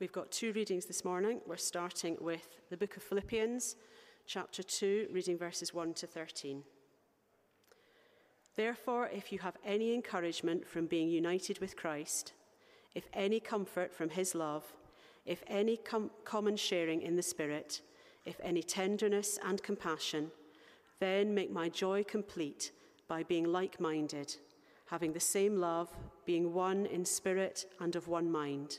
We've got two readings this morning. We're starting with the book of Philippians, chapter 2, reading verses 1 to 13. Therefore, if you have any encouragement from being united with Christ, if any comfort from his love, if any com- common sharing in the Spirit, if any tenderness and compassion, then make my joy complete by being like minded, having the same love, being one in spirit and of one mind.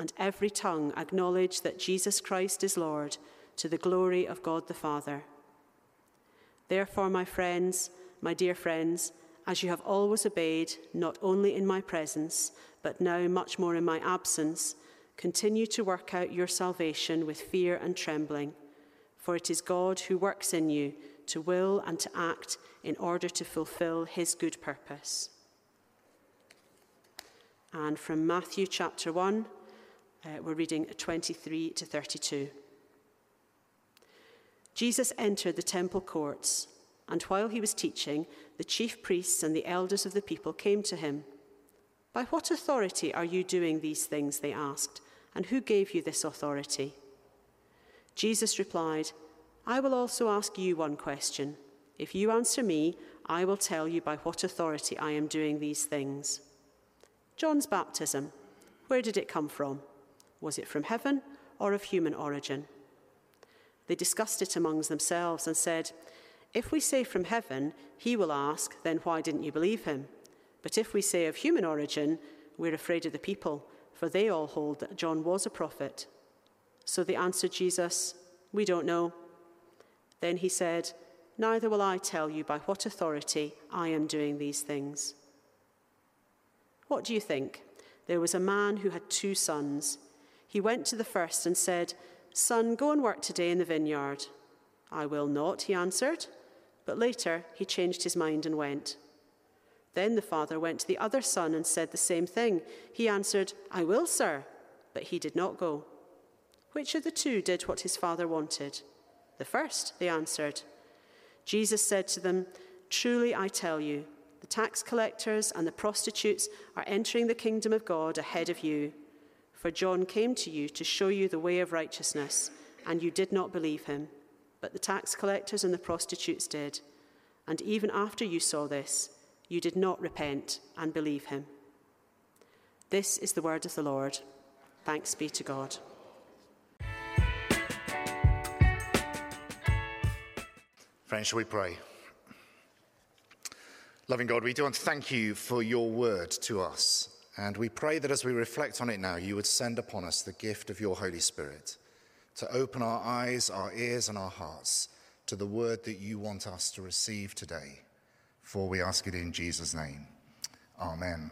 and every tongue acknowledge that Jesus Christ is Lord, to the glory of God the Father. Therefore, my friends, my dear friends, as you have always obeyed, not only in my presence, but now much more in my absence, continue to work out your salvation with fear and trembling. For it is God who works in you to will and to act in order to fulfill his good purpose. And from Matthew chapter 1, uh, we're reading 23 to 32. Jesus entered the temple courts, and while he was teaching, the chief priests and the elders of the people came to him. By what authority are you doing these things? They asked. And who gave you this authority? Jesus replied, I will also ask you one question. If you answer me, I will tell you by what authority I am doing these things. John's baptism, where did it come from? Was it from heaven or of human origin? They discussed it amongst themselves and said, if we say from heaven, he will ask, then why didn't you believe him? But if we say of human origin, we're afraid of the people, for they all hold that John was a prophet. So they answered Jesus, We don't know. Then he said, Neither will I tell you by what authority I am doing these things. What do you think? There was a man who had two sons. He went to the first and said, Son, go and work today in the vineyard. I will not, he answered. But later he changed his mind and went. Then the father went to the other son and said the same thing. He answered, I will, sir. But he did not go. Which of the two did what his father wanted? The first, they answered. Jesus said to them, Truly I tell you, the tax collectors and the prostitutes are entering the kingdom of God ahead of you. For John came to you to show you the way of righteousness, and you did not believe him but the tax collectors and the prostitutes did. And even after you saw this, you did not repent and believe him. This is the word of the Lord. Thanks be to God. Friends, shall we pray? Loving God, we do want to thank you for your word to us. And we pray that as we reflect on it now, you would send upon us the gift of your Holy Spirit to open our eyes, our ears, and our hearts to the word that you want us to receive today. For we ask it in Jesus' name. Amen.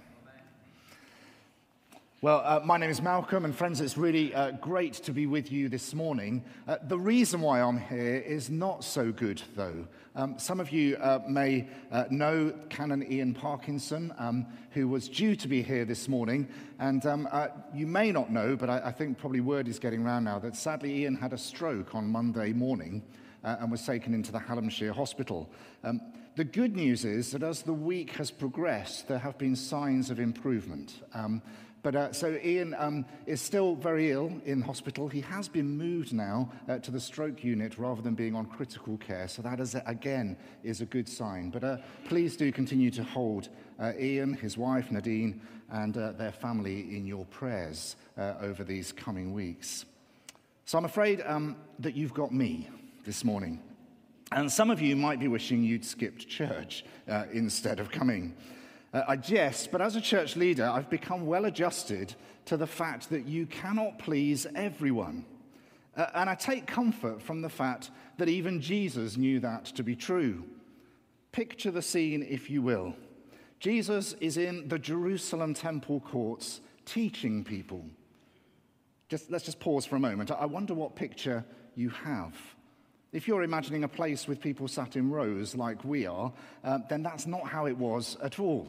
Well, uh, my name is Malcolm, and friends, it's really uh, great to be with you this morning. Uh, the reason why I'm here is not so good, though. Um, some of you uh, may uh, know Canon Ian Parkinson, um, who was due to be here this morning, and um, uh, you may not know, but I, I, think probably word is getting around now that sadly Ian had a stroke on Monday morning and was taken into the Hallamshire Hospital. Um, the good news is that as the week has progressed, there have been signs of improvement. Um, but uh, so Ian um, is still very ill in hospital. He has been moved now uh, to the stroke unit rather than being on critical care. So that is, again is a good sign. But uh, please do continue to hold uh, Ian, his wife Nadine, and uh, their family in your prayers uh, over these coming weeks. So I'm afraid um, that you've got me this morning. And some of you might be wishing you'd skipped church instead of coming. Uh, I jest, but as a church leader, I've become well adjusted to the fact that you cannot please everyone. Uh, and I take comfort from the fact that even Jesus knew that to be true. Picture the scene, if you will. Jesus is in the Jerusalem temple courts teaching people. Just, let's just pause for a moment. I wonder what picture you have. If you're imagining a place with people sat in rows like we are, uh, then that's not how it was at all.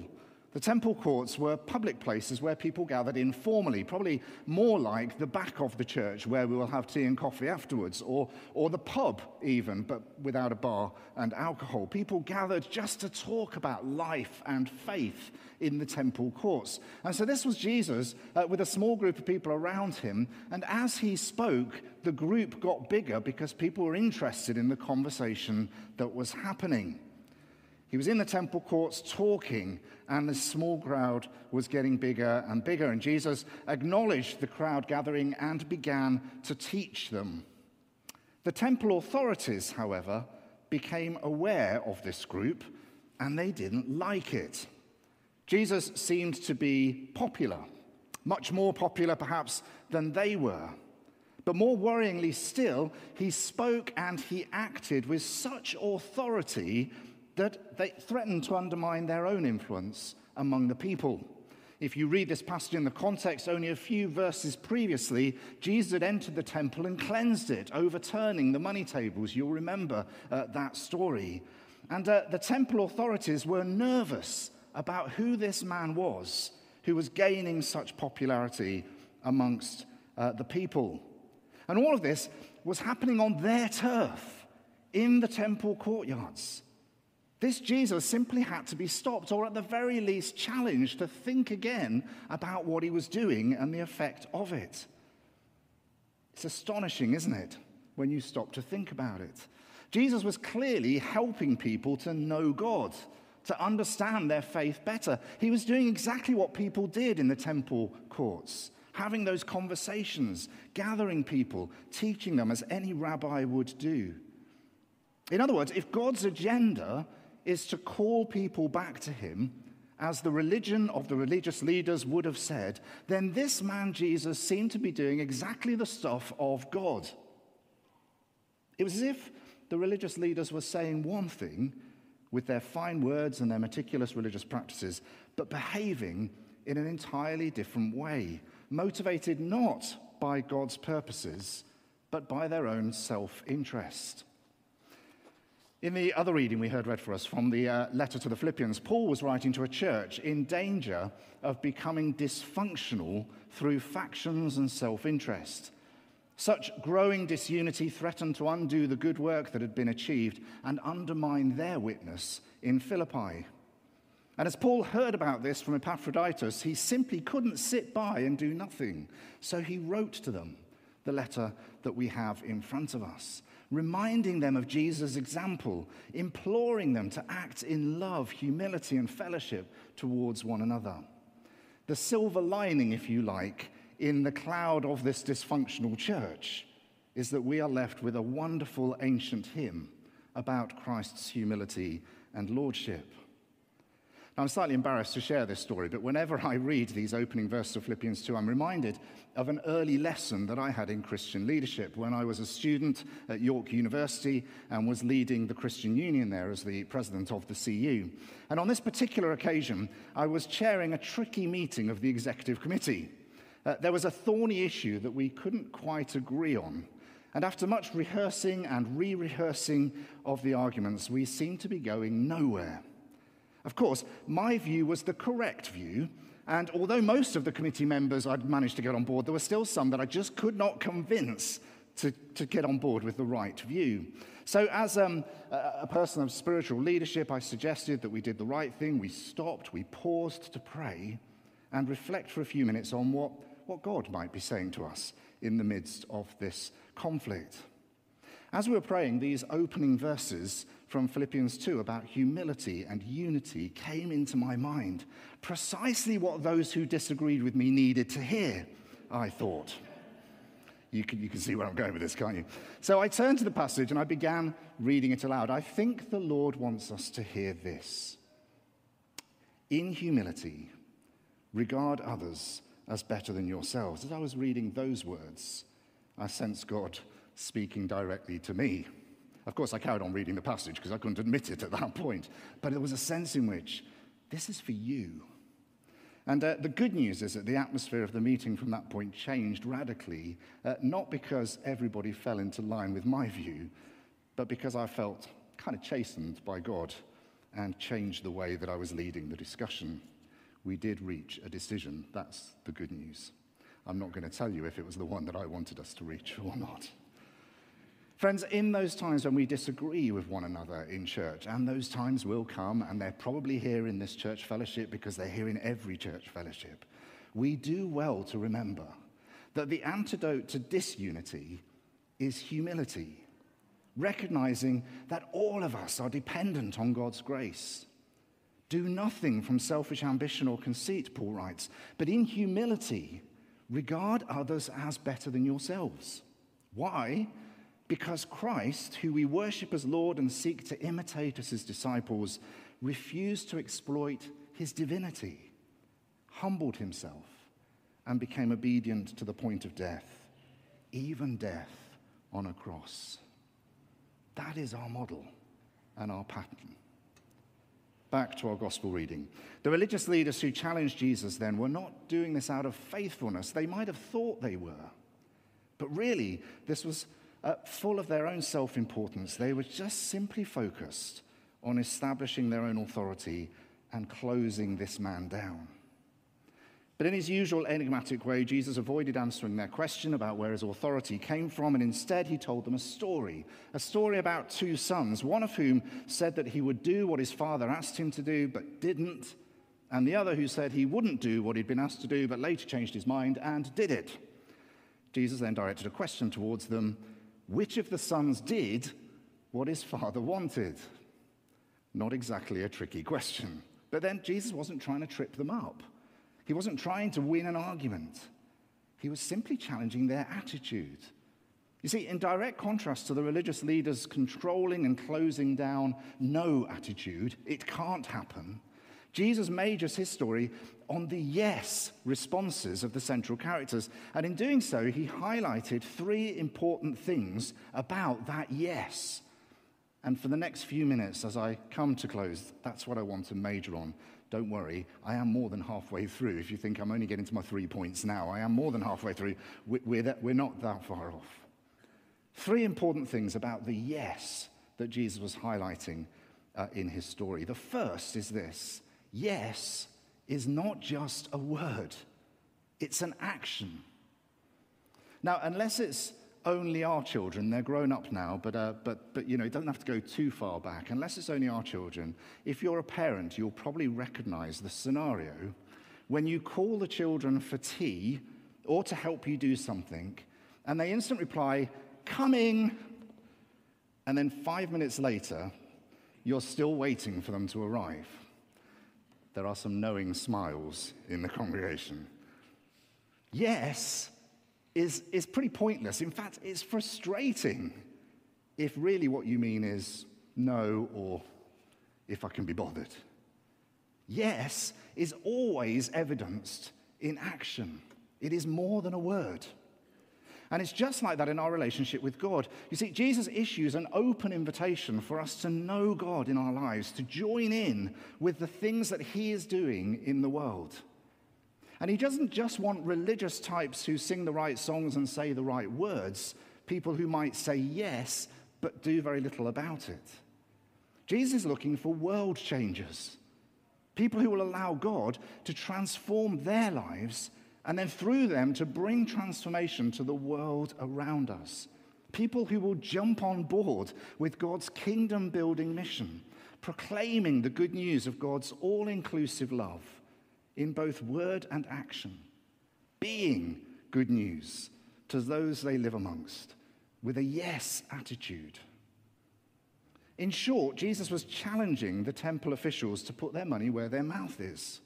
The temple courts were public places where people gathered informally, probably more like the back of the church where we will have tea and coffee afterwards, or, or the pub, even, but without a bar and alcohol. People gathered just to talk about life and faith in the temple courts. And so this was Jesus uh, with a small group of people around him. And as he spoke, the group got bigger because people were interested in the conversation that was happening. He was in the temple courts talking, and the small crowd was getting bigger and bigger. And Jesus acknowledged the crowd gathering and began to teach them. The temple authorities, however, became aware of this group, and they didn't like it. Jesus seemed to be popular, much more popular perhaps than they were. But more worryingly still, he spoke and he acted with such authority that they threatened to undermine their own influence among the people. If you read this passage in the context, only a few verses previously, Jesus had entered the temple and cleansed it, overturning the money tables. You'll remember uh, that story. And uh, the temple authorities were nervous about who this man was who was gaining such popularity amongst uh, the people. And all of this was happening on their turf in the temple courtyards. This Jesus simply had to be stopped, or at the very least challenged to think again about what he was doing and the effect of it. It's astonishing, isn't it, when you stop to think about it? Jesus was clearly helping people to know God, to understand their faith better. He was doing exactly what people did in the temple courts, having those conversations, gathering people, teaching them as any rabbi would do. In other words, if God's agenda is to call people back to him, as the religion of the religious leaders would have said, then this man Jesus seemed to be doing exactly the stuff of God. It was as if the religious leaders were saying one thing with their fine words and their meticulous religious practices, but behaving in an entirely different way, motivated not by God's purposes, but by their own self interest. In the other reading we heard read for us from the uh, letter to the Philippians, Paul was writing to a church in danger of becoming dysfunctional through factions and self interest. Such growing disunity threatened to undo the good work that had been achieved and undermine their witness in Philippi. And as Paul heard about this from Epaphroditus, he simply couldn't sit by and do nothing. So he wrote to them the letter that we have in front of us reminding them of Jesus' example, imploring them to act in love, humility, and fellowship towards one another. The silver lining, if you like, in the cloud of this dysfunctional church is that we are left with a wonderful ancient hymn about Christ's humility and lordship. I'm slightly embarrassed to share this story, but whenever I read these opening verses of Philippians 2, I'm reminded of an early lesson that I had in Christian leadership when I was a student at York University and was leading the Christian Union there as the president of the CU. And on this particular occasion, I was chairing a tricky meeting of the executive committee. Uh, there was a thorny issue that we couldn't quite agree on. And after much rehearsing and re rehearsing of the arguments, we seemed to be going nowhere. Of course, my view was the correct view, and although most of the committee members I'd managed to get on board, there were still some that I just could not convince to, to get on board with the right view. So, as um, a, person of spiritual leadership, I suggested that we did the right thing. We stopped, we paused to pray and reflect for a few minutes on what, what God might be saying to us in the midst of this conflict. As we were praying, these opening verses from Philippians 2 about humility and unity came into my mind. Precisely what those who disagreed with me needed to hear, I thought. You can, you can see where I'm going with this, can't you? So I turned to the passage and I began reading it aloud. I think the Lord wants us to hear this. In humility, regard others as better than yourselves. As I was reading those words, I sensed God speaking directly to me. Of course, I carried on reading the passage because I couldn't admit it at that point. But there was a sense in which this is for you. And uh, the good news is that the atmosphere of the meeting from that point changed radically, uh, not because everybody fell into line with my view, but because I felt kind of chastened by God and changed the way that I was leading the discussion. We did reach a decision. That's the good news. I'm not going to tell you if it was the one that I wanted us to reach or not. Friends, in those times when we disagree with one another in church, and those times will come, and they're probably here in this church fellowship because they're here in every church fellowship, we do well to remember that the antidote to disunity is humility, recognizing that all of us are dependent on God's grace. Do nothing from selfish ambition or conceit, Paul writes, but in humility, regard others as better than yourselves. Why? Because Christ, who we worship as Lord and seek to imitate as his disciples, refused to exploit his divinity, humbled himself, and became obedient to the point of death, even death on a cross. That is our model and our pattern. Back to our gospel reading. The religious leaders who challenged Jesus then were not doing this out of faithfulness. They might have thought they were. But really, this was uh, full of their own self importance. They were just simply focused on establishing their own authority and closing this man down. But in his usual enigmatic way, Jesus avoided answering their question about where his authority came from, and instead he told them a story. A story about two sons, one of whom said that he would do what his father asked him to do, but didn't, and the other who said he wouldn't do what he'd been asked to do, but later changed his mind and did it. Jesus then directed a question towards them which of the sons did what his father wanted? Not exactly a tricky question. But then Jesus wasn't trying to trip them up. He wasn't trying to win an argument. He was simply challenging their attitude. You see, in direct contrast to the religious leaders' controlling and closing down no attitude, it can't happen, Jesus majors his story on the yes responses of the central characters. And in doing so, he highlighted three important things about that yes. And for the next few minutes, as I come to close, that's what I want to major on. Don't worry, I am more than halfway through. If you think I'm only getting to my three points now, I am more than halfway through. We're, not that far off. Three important things about the yes that Jesus was highlighting uh, in his story. The first is this yes is not just a word, it's an action. Now, unless it's only our children, they're grown up now, but, uh, but, but you know, it doesn't have to go too far back. Unless it's only our children, if you're a parent, you'll probably recognize the scenario when you call the children for tea or to help you do something, and they instant reply, coming. And then five minutes later, you're still waiting for them to arrive there are some knowing smiles in the congregation. Yes is, is pretty pointless. In fact, it's frustrating if really what you mean is no or if I can be bothered. Yes is always evidenced in action, it is more than a word. And it's just like that in our relationship with God. You see, Jesus issues an open invitation for us to know God in our lives, to join in with the things that He is doing in the world. And He doesn't just want religious types who sing the right songs and say the right words, people who might say yes, but do very little about it. Jesus is looking for world changers, people who will allow God to transform their lives and then through them to bring transformation to the world around us. People who will jump on board with God's kingdom building mission, proclaiming the good news of God's all inclusive love in both word and action, being good news to those they live amongst with a yes attitude. In short, Jesus was challenging the temple officials to put their money where their mouth is.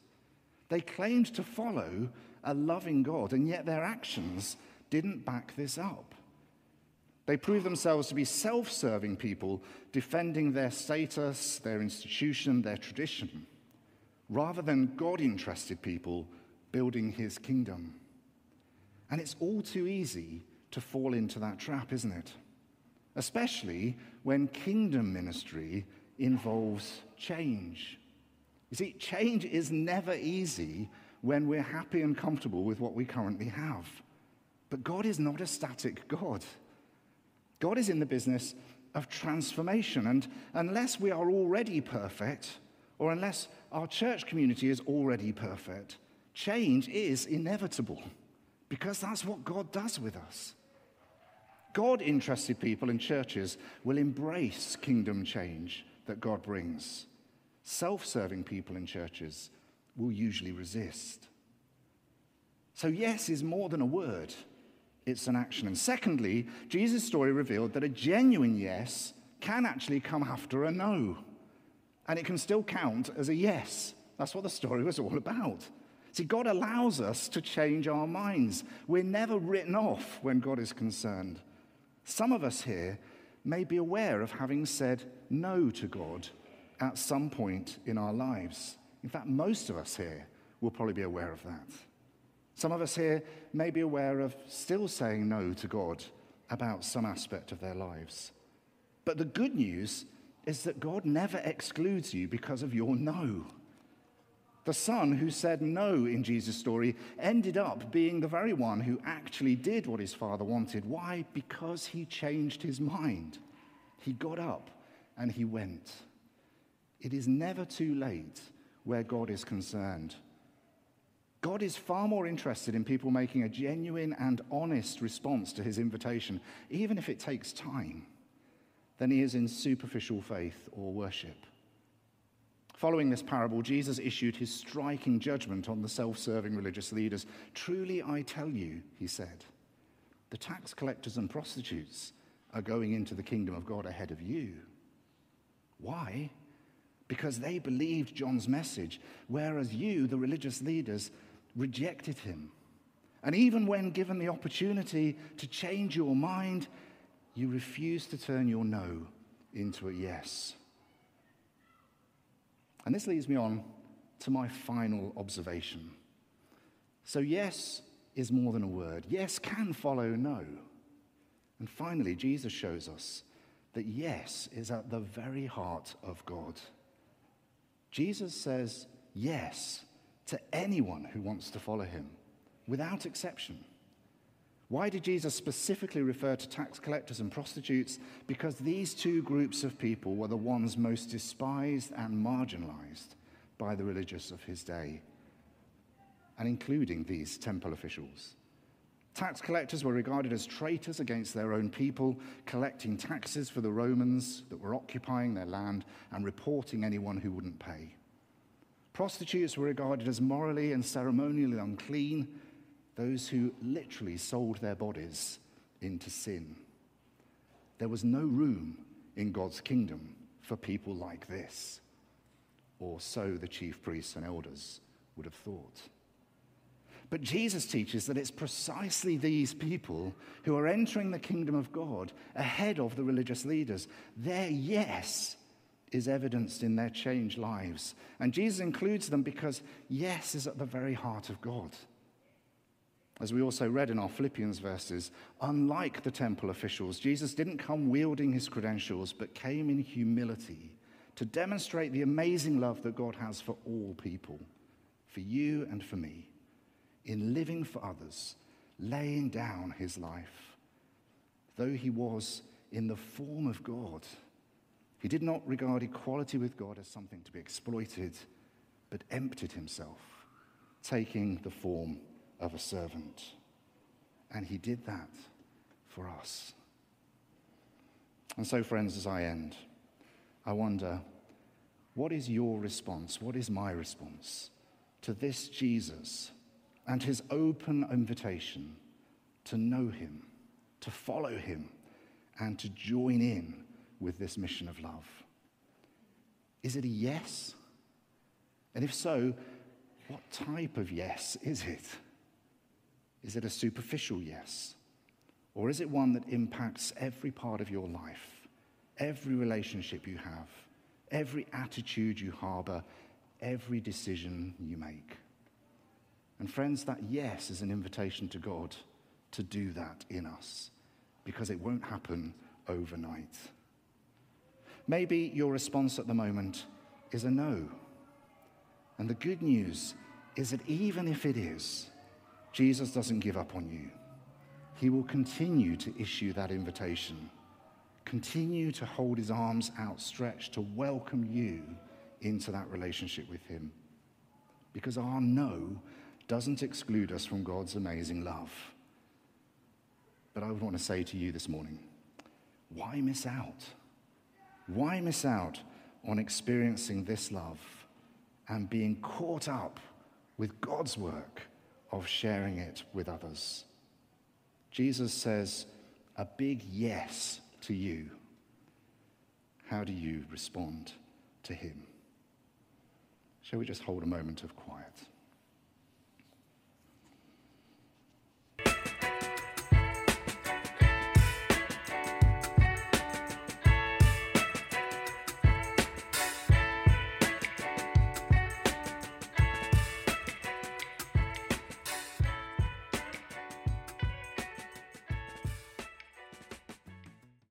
They claimed to follow a loving God, and yet their actions didn't back this up. They proved themselves to be self serving people defending their status, their institution, their tradition, rather than God interested people building his kingdom. And it's all too easy to fall into that trap, isn't it? Especially when kingdom ministry involves change. You see, change is never easy when we're happy and comfortable with what we currently have. But God is not a static God. God is in the business of transformation. And unless we are already perfect, or unless our church community is already perfect, change is inevitable because that's what God does with us. God interested people in churches will embrace kingdom change that God brings. Self serving people in churches will usually resist. So, yes is more than a word, it's an action. And secondly, Jesus' story revealed that a genuine yes can actually come after a no. And it can still count as a yes. That's what the story was all about. See, God allows us to change our minds. We're never written off when God is concerned. Some of us here may be aware of having said no to God at some point in our lives. In fact, most of us here will probably be aware of that. Some of us here may be aware of still saying no to God about some aspect of their lives. But the good news is that God never excludes you because of your no. The son who said no in Jesus' story ended up being the very one who actually did what his father wanted. Why? Because he changed his mind. He got up and he went. It is never too late where God is concerned. God is far more interested in people making a genuine and honest response to his invitation, even if it takes time, than he is in superficial faith or worship. Following this parable, Jesus issued his striking judgment on the self serving religious leaders. Truly, I tell you, he said, the tax collectors and prostitutes are going into the kingdom of God ahead of you. Why? Because they believed John's message, whereas you, the religious leaders, rejected him. And even when given the opportunity to change your mind, you refused to turn your no into a yes. And this leads me on to my final observation. So, yes is more than a word. Yes can follow no. And finally, Jesus shows us that yes is at the very heart of God. Jesus says yes to anyone who wants to follow him, without exception. Why did Jesus specifically refer to tax collectors and prostitutes? Because these two groups of people were the ones most despised and marginalized by the religious of his day, and including these temple officials. Tax collectors were regarded as traitors against their own people, collecting taxes for the Romans that were occupying their land and reporting anyone who wouldn't pay. Prostitutes were regarded as morally and ceremonially unclean, those who literally sold their bodies into sin. There was no room in God's kingdom for people like this, or so the chief priests and elders would have thought. But Jesus teaches that it's precisely these people who are entering the kingdom of God ahead of the religious leaders. Their yes is evidenced in their changed lives. And Jesus includes them because yes is at the very heart of God. As we also read in our Philippians verses, unlike the temple officials, Jesus didn't come wielding his credentials, but came in humility to demonstrate the amazing love that God has for all people, for you and for me, in living for others, laying down his life. Though he was in the form of God, he did not regard equality with God as something to be exploited, but emptied himself, taking the form of a servant. And he did that for us. And so, friends, as I end, I wonder what is your response? What is my response to this Jesus and his open invitation to know him, to follow him, and to join in with this mission of love? Is it a yes? And if so, what type of yes is it? Is it a superficial yes, Or is it one that impacts every part of your life, every relationship you have, every attitude you harbor, every decision you make? And friends, that yes is an invitation to God to do that in us because it won't happen overnight. Maybe your response at the moment is a no. And the good news is that even if it is, Jesus doesn't give up on you. He will continue to issue that invitation, continue to hold his arms outstretched to welcome you into that relationship with him. Because our no doesn't exclude us from God's amazing love. But I would want to say to you this morning why miss out? Why miss out on experiencing this love and being caught up with God's work of sharing it with others? Jesus says a big yes to you. How do you respond to him? Shall we just hold a moment of quiet?